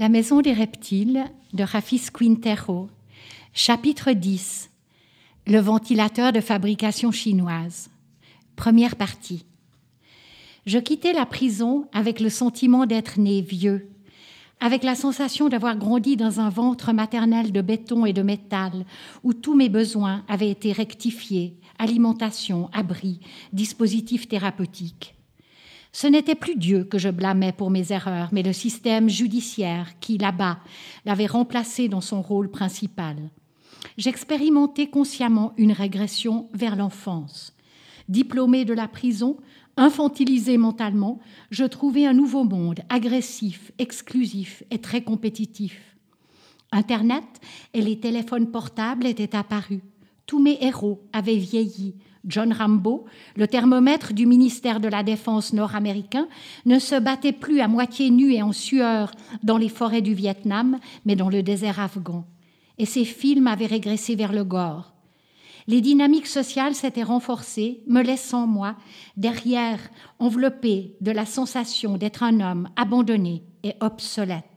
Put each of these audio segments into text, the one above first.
La maison des reptiles de Rafis Quintero, chapitre 10 Le ventilateur de fabrication chinoise. Première partie. Je quittais la prison avec le sentiment d'être né vieux, avec la sensation d'avoir grandi dans un ventre maternel de béton et de métal, où tous mes besoins avaient été rectifiés, alimentation, abri, dispositifs thérapeutiques. Ce n'était plus Dieu que je blâmais pour mes erreurs, mais le système judiciaire qui, là-bas, l'avait remplacé dans son rôle principal. J'expérimentais consciemment une régression vers l'enfance. Diplômé de la prison, infantilisé mentalement, je trouvais un nouveau monde, agressif, exclusif et très compétitif. Internet et les téléphones portables étaient apparus. Tous mes héros avaient vieilli, John Rambo, le thermomètre du ministère de la Défense nord-américain, ne se battait plus à moitié nu et en sueur dans les forêts du Vietnam, mais dans le désert afghan. Et ses films avaient régressé vers le gore. Les dynamiques sociales s'étaient renforcées, me laissant, moi, derrière, enveloppé de la sensation d'être un homme abandonné et obsolète.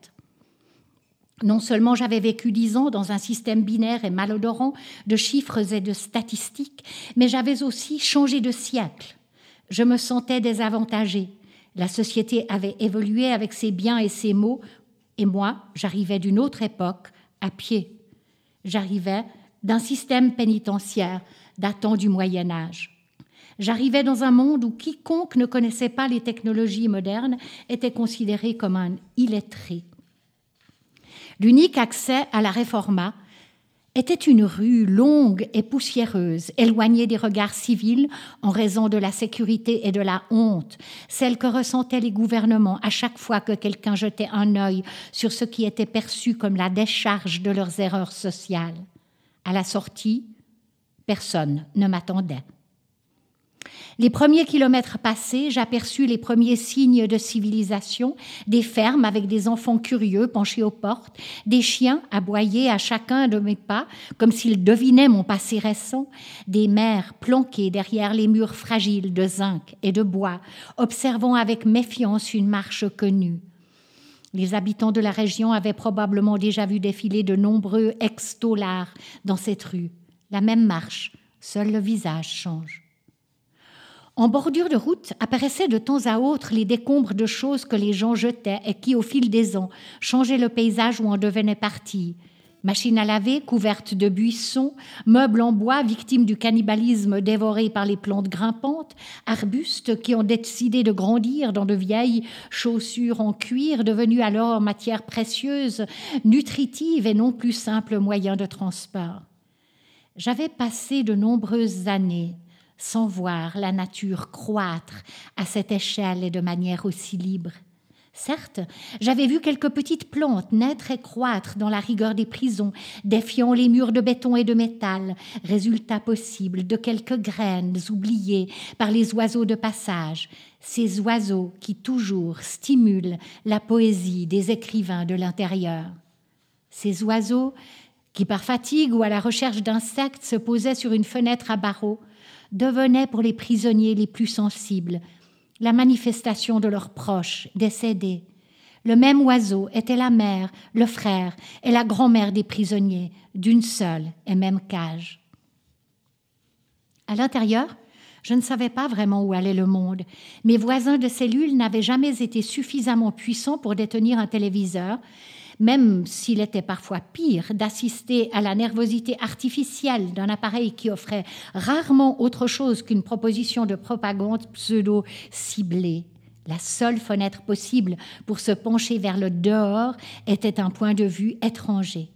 Non seulement j'avais vécu dix ans dans un système binaire et malodorant de chiffres et de statistiques, mais j'avais aussi changé de siècle. Je me sentais désavantagée. La société avait évolué avec ses biens et ses maux, et moi, j'arrivais d'une autre époque, à pied. J'arrivais d'un système pénitentiaire datant du Moyen Âge. J'arrivais dans un monde où quiconque ne connaissait pas les technologies modernes était considéré comme un illettré. L'unique accès à la réforma était une rue longue et poussiéreuse, éloignée des regards civils en raison de la sécurité et de la honte, celle que ressentaient les gouvernements à chaque fois que quelqu'un jetait un œil sur ce qui était perçu comme la décharge de leurs erreurs sociales. À la sortie, personne ne m'attendait. Les premiers kilomètres passés, j'aperçus les premiers signes de civilisation, des fermes avec des enfants curieux penchés aux portes, des chiens aboyés à chacun de mes pas, comme s'ils devinaient mon passé récent, des mères planquées derrière les murs fragiles de zinc et de bois, observant avec méfiance une marche connue. Les habitants de la région avaient probablement déjà vu défiler de nombreux ex dans cette rue. La même marche, seul le visage change. En bordure de route apparaissaient de temps à autre les décombres de choses que les gens jetaient et qui, au fil des ans, changeaient le paysage où on devenait parti. Machines à laver couvertes de buissons, meubles en bois victimes du cannibalisme dévoré par les plantes grimpantes, arbustes qui ont décidé de grandir dans de vieilles chaussures en cuir devenues alors matière précieuse, nutritive et non plus simple moyen de transport. J'avais passé de nombreuses années sans voir la nature croître à cette échelle et de manière aussi libre. Certes, j'avais vu quelques petites plantes naître et croître dans la rigueur des prisons, défiant les murs de béton et de métal, résultat possible de quelques graines oubliées par les oiseaux de passage, ces oiseaux qui toujours stimulent la poésie des écrivains de l'intérieur. Ces oiseaux qui, par fatigue ou à la recherche d'insectes, se posaient sur une fenêtre à barreaux, devenait pour les prisonniers les plus sensibles la manifestation de leurs proches décédés. Le même oiseau était la mère, le frère et la grand-mère des prisonniers d'une seule et même cage. À l'intérieur, je ne savais pas vraiment où allait le monde. Mes voisins de cellule n'avaient jamais été suffisamment puissants pour détenir un téléviseur, même s'il était parfois pire d'assister à la nervosité artificielle d'un appareil qui offrait rarement autre chose qu'une proposition de propagande pseudo-ciblée. La seule fenêtre possible pour se pencher vers le dehors était un point de vue étranger.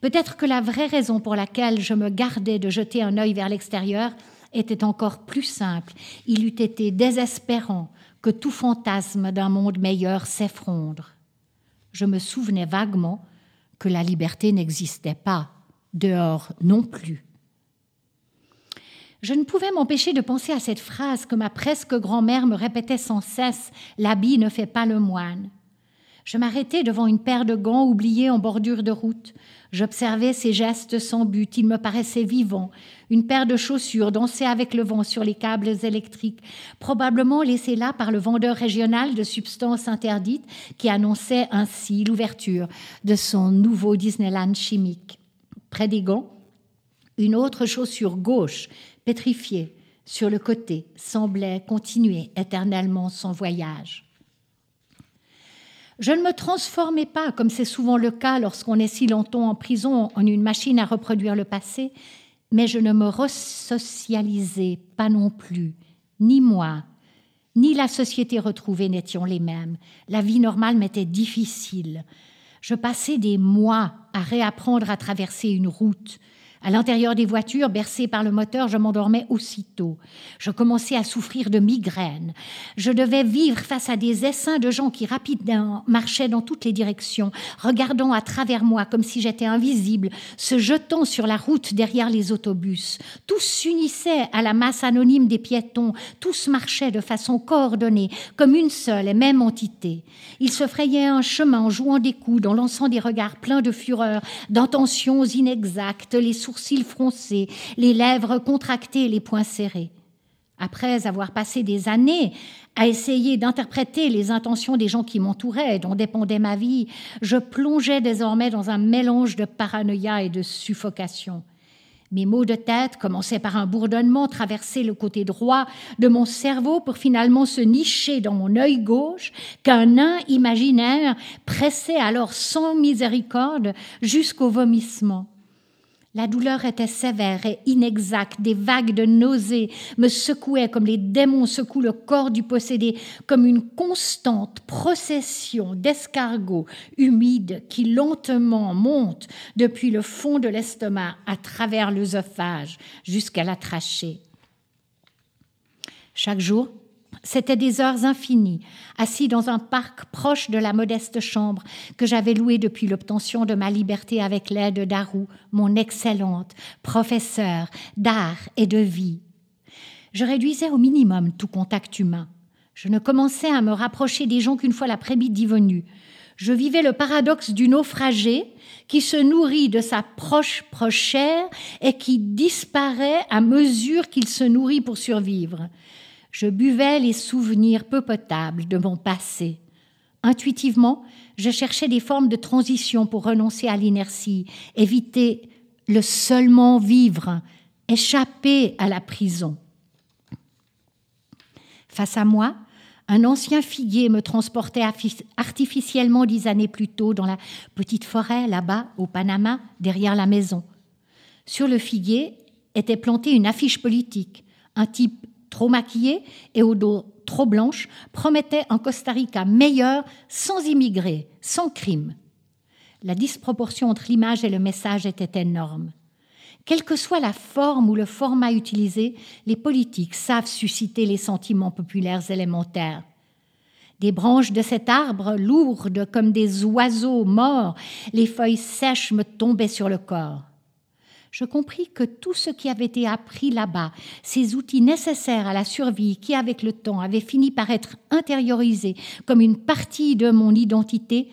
Peut-être que la vraie raison pour laquelle je me gardais de jeter un œil vers l'extérieur était encore plus simple. Il eût été désespérant que tout fantasme d'un monde meilleur s'effondre je me souvenais vaguement que la liberté n'existait pas, dehors non plus. Je ne pouvais m'empêcher de penser à cette phrase que ma presque grand-mère me répétait sans cesse L'habit ne fait pas le moine. Je m'arrêtais devant une paire de gants oubliés en bordure de route. J'observais ses gestes sans but, il me paraissait vivant. Une paire de chaussures dansait avec le vent sur les câbles électriques, probablement laissée là par le vendeur régional de substances interdites qui annonçait ainsi l'ouverture de son nouveau Disneyland chimique. Près des gants, une autre chaussure gauche, pétrifiée, sur le côté, semblait continuer éternellement son voyage. Je ne me transformais pas, comme c'est souvent le cas lorsqu'on est si longtemps en prison, en une machine à reproduire le passé, mais je ne me resocialisais pas non plus. Ni moi, ni la société retrouvée n'étions les mêmes. La vie normale m'était difficile. Je passais des mois à réapprendre à traverser une route, à l'intérieur des voitures, bercées par le moteur, je m'endormais aussitôt. Je commençais à souffrir de migraines. Je devais vivre face à des essaims de gens qui rapidement marchaient dans toutes les directions, regardant à travers moi comme si j'étais invisible, se jetant sur la route derrière les autobus. Tous s'unissaient à la masse anonyme des piétons, tous marchaient de façon coordonnée, comme une seule et même entité. Ils se frayaient un chemin en jouant des coudes, en lançant des regards pleins de fureur, d'intentions inexactes, les froncés, les lèvres contractées, les poings serrés. Après avoir passé des années à essayer d'interpréter les intentions des gens qui m'entouraient, dont dépendait ma vie, je plongeais désormais dans un mélange de paranoïa et de suffocation. Mes maux de tête commençaient par un bourdonnement, traverser le côté droit de mon cerveau pour finalement se nicher dans mon œil gauche, qu'un nain imaginaire pressait alors sans miséricorde jusqu'au vomissement. La douleur était sévère et inexacte. Des vagues de nausées me secouaient comme les démons secouent le corps du possédé, comme une constante procession d'escargots humides qui lentement montent depuis le fond de l'estomac à travers l'œsophage jusqu'à la trachée. Chaque jour, c'était des heures infinies, assis dans un parc proche de la modeste chambre que j'avais louée depuis l'obtention de ma liberté avec l'aide d'Arou, mon excellente professeure d'art et de vie. Je réduisais au minimum tout contact humain. Je ne commençais à me rapprocher des gens qu'une fois l'après-midi venu. Je vivais le paradoxe du naufragé qui se nourrit de sa proche prochère et qui disparaît à mesure qu'il se nourrit pour survivre. Je buvais les souvenirs peu potables de mon passé. Intuitivement, je cherchais des formes de transition pour renoncer à l'inertie, éviter le seulement vivre, échapper à la prison. Face à moi, un ancien figuier me transportait artificiellement dix années plus tôt dans la petite forêt là-bas, au Panama, derrière la maison. Sur le figuier était plantée une affiche politique. Un type trop maquillée et au dos trop blanche, promettait un Costa Rica meilleur sans immigrés, sans crime. La disproportion entre l'image et le message était énorme. Quelle que soit la forme ou le format utilisé, les politiques savent susciter les sentiments populaires élémentaires. Des branches de cet arbre, lourdes comme des oiseaux morts, les feuilles sèches me tombaient sur le corps je compris que tout ce qui avait été appris là-bas, ces outils nécessaires à la survie qui, avec le temps, avaient fini par être intériorisés comme une partie de mon identité,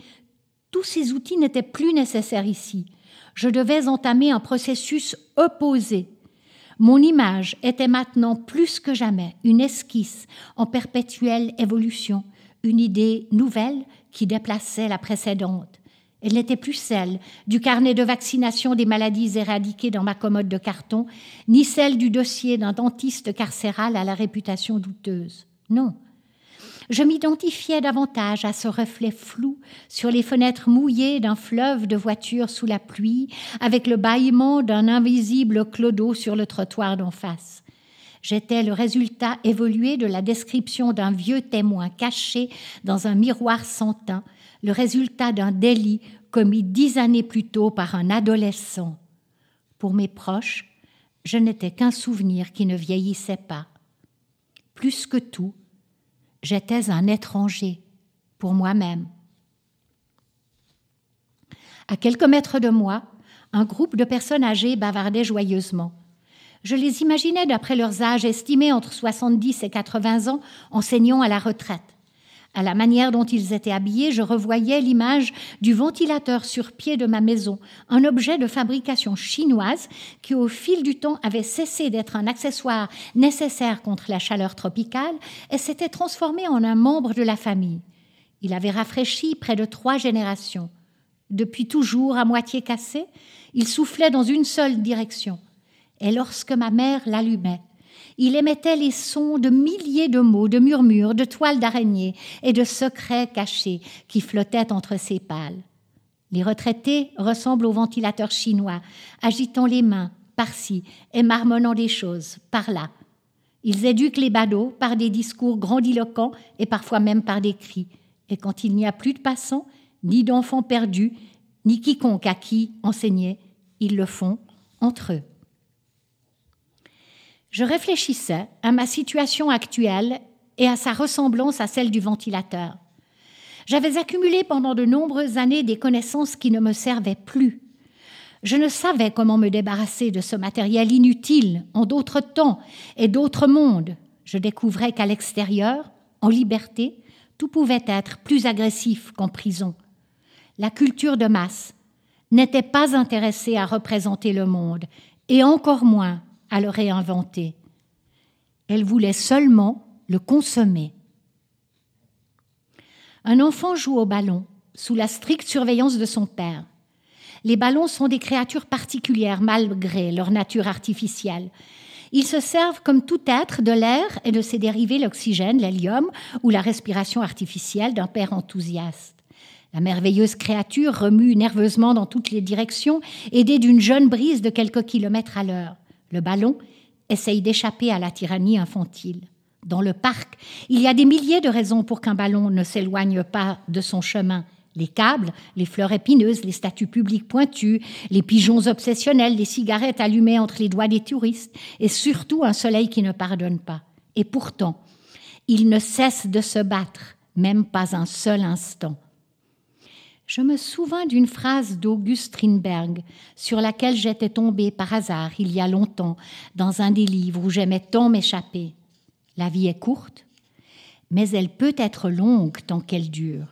tous ces outils n'étaient plus nécessaires ici. Je devais entamer un processus opposé. Mon image était maintenant plus que jamais une esquisse en perpétuelle évolution, une idée nouvelle qui déplaçait la précédente. Elle n'était plus celle du carnet de vaccination des maladies éradiquées dans ma commode de carton, ni celle du dossier d'un dentiste carcéral à la réputation douteuse. Non. Je m'identifiais davantage à ce reflet flou sur les fenêtres mouillées d'un fleuve de voitures sous la pluie, avec le bâillement d'un invisible clodo sur le trottoir d'en face. J'étais le résultat évolué de la description d'un vieux témoin caché dans un miroir sans teint, le résultat d'un délit commis dix années plus tôt par un adolescent. Pour mes proches, je n'étais qu'un souvenir qui ne vieillissait pas. Plus que tout, j'étais un étranger pour moi-même. À quelques mètres de moi, un groupe de personnes âgées bavardait joyeusement. Je les imaginais d'après leurs âges estimés entre 70 et 80 ans enseignant à la retraite. À la manière dont ils étaient habillés, je revoyais l'image du ventilateur sur pied de ma maison, un objet de fabrication chinoise qui, au fil du temps, avait cessé d'être un accessoire nécessaire contre la chaleur tropicale et s'était transformé en un membre de la famille. Il avait rafraîchi près de trois générations. Depuis toujours à moitié cassé, il soufflait dans une seule direction. Et lorsque ma mère l'allumait, il émettait les sons de milliers de mots, de murmures, de toiles d'araignées et de secrets cachés qui flottaient entre ses pales. Les retraités ressemblent aux ventilateurs chinois, agitant les mains par-ci et marmonnant des choses par-là. Ils éduquent les badauds par des discours grandiloquents et parfois même par des cris. Et quand il n'y a plus de passants, ni d'enfants perdus, ni quiconque à qui enseigner, ils le font entre eux. Je réfléchissais à ma situation actuelle et à sa ressemblance à celle du ventilateur. J'avais accumulé pendant de nombreuses années des connaissances qui ne me servaient plus. Je ne savais comment me débarrasser de ce matériel inutile en d'autres temps et d'autres mondes. Je découvrais qu'à l'extérieur, en liberté, tout pouvait être plus agressif qu'en prison. La culture de masse n'était pas intéressée à représenter le monde, et encore moins à le réinventer. Elle voulait seulement le consommer. Un enfant joue au ballon sous la stricte surveillance de son père. Les ballons sont des créatures particulières malgré leur nature artificielle. Ils se servent comme tout être de l'air et de ses dérivés, l'oxygène, l'hélium ou la respiration artificielle d'un père enthousiaste. La merveilleuse créature remue nerveusement dans toutes les directions, aidée d'une jeune brise de quelques kilomètres à l'heure. Le ballon essaye d'échapper à la tyrannie infantile. Dans le parc, il y a des milliers de raisons pour qu'un ballon ne s'éloigne pas de son chemin. Les câbles, les fleurs épineuses, les statues publiques pointues, les pigeons obsessionnels, les cigarettes allumées entre les doigts des touristes, et surtout un soleil qui ne pardonne pas. Et pourtant, il ne cesse de se battre, même pas un seul instant. Je me souviens d'une phrase d'Auguste Strindberg sur laquelle j'étais tombée par hasard il y a longtemps dans un des livres où j'aimais tant m'échapper. La vie est courte, mais elle peut être longue tant qu'elle dure.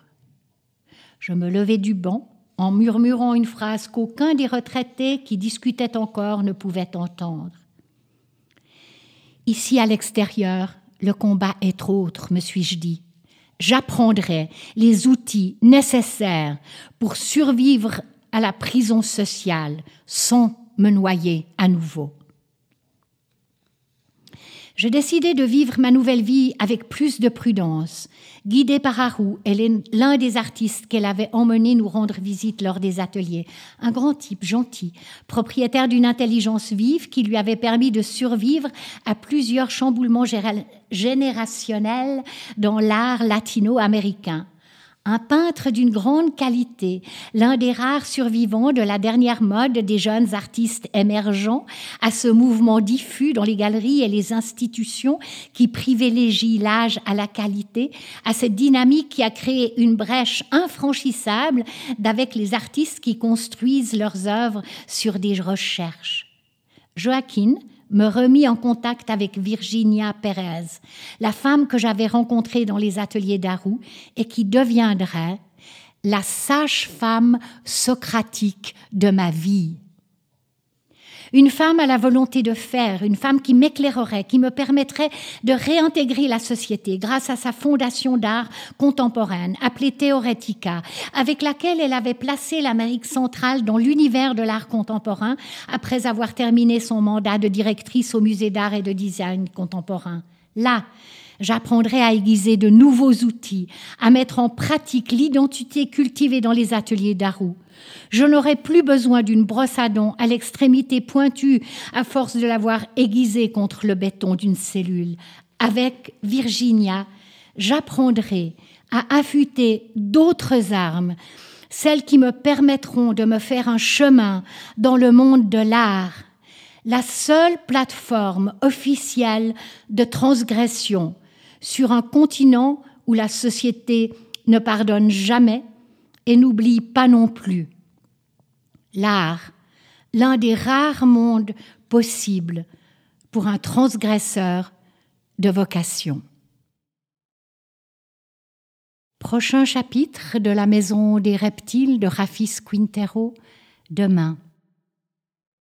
Je me levai du banc en murmurant une phrase qu'aucun des retraités qui discutaient encore ne pouvait entendre. Ici à l'extérieur, le combat est autre, me suis-je dit j'apprendrai les outils nécessaires pour survivre à la prison sociale sans me noyer à nouveau. Je décidai de vivre ma nouvelle vie avec plus de prudence. Guidée par Haru, elle est l'un des artistes qu'elle avait emmené nous rendre visite lors des ateliers. Un grand type gentil, propriétaire d'une intelligence vive qui lui avait permis de survivre à plusieurs chamboulements générationnels dans l'art latino-américain un peintre d'une grande qualité, l'un des rares survivants de la dernière mode des jeunes artistes émergents, à ce mouvement diffus dans les galeries et les institutions qui privilégient l'âge à la qualité, à cette dynamique qui a créé une brèche infranchissable d'avec les artistes qui construisent leurs œuvres sur des recherches. Joaquin, me remit en contact avec Virginia Perez, la femme que j'avais rencontrée dans les ateliers d'Arou et qui deviendrait la sage-femme socratique de ma vie. Une femme à la volonté de faire, une femme qui m'éclairerait, qui me permettrait de réintégrer la société grâce à sa fondation d'art contemporaine, appelée Theoretica, avec laquelle elle avait placé l'Amérique centrale dans l'univers de l'art contemporain après avoir terminé son mandat de directrice au musée d'art et de design contemporain. Là, J'apprendrai à aiguiser de nouveaux outils, à mettre en pratique l'identité cultivée dans les ateliers d'Arou. Je n'aurai plus besoin d'une brosse à dents à l'extrémité pointue à force de l'avoir aiguisée contre le béton d'une cellule. Avec Virginia, j'apprendrai à affûter d'autres armes, celles qui me permettront de me faire un chemin dans le monde de l'art, la seule plateforme officielle de transgression sur un continent où la société ne pardonne jamais et n'oublie pas non plus. L'art, l'un des rares mondes possibles pour un transgresseur de vocation. Prochain chapitre de la maison des reptiles de Rafis Quintero, demain.